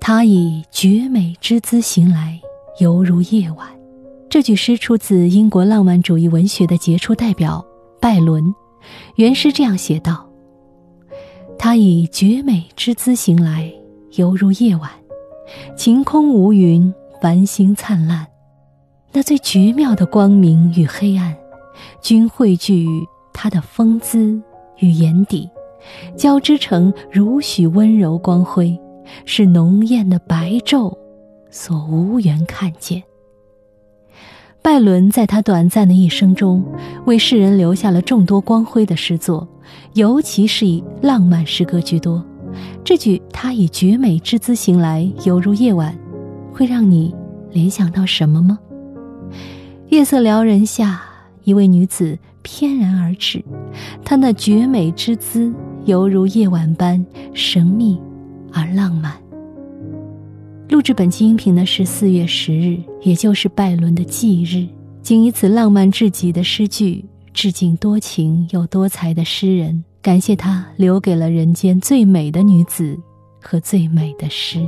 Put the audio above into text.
他以绝美之姿行来，犹如夜晚。这句诗出自英国浪漫主义文学的杰出代表拜伦。原诗这样写道：“他以绝美之姿行来，犹如夜晚。晴空无云，繁星灿烂。那最绝妙的光明与黑暗，均汇聚于他的风姿与眼底，交织成如许温柔光辉。”是浓艳的白昼，所无缘看见。拜伦在他短暂的一生中，为世人留下了众多光辉的诗作，尤其是以浪漫诗歌居多。这句“他以绝美之姿行来，犹如夜晚”，会让你联想到什么吗？夜色撩人下，一位女子翩然而至，她那绝美之姿，犹如夜晚般神秘。而浪漫。录制本期音频呢是四月十日，也就是拜伦的忌日，仅以此浪漫至极的诗句致敬多情又多才的诗人，感谢他留给了人间最美的女子和最美的诗。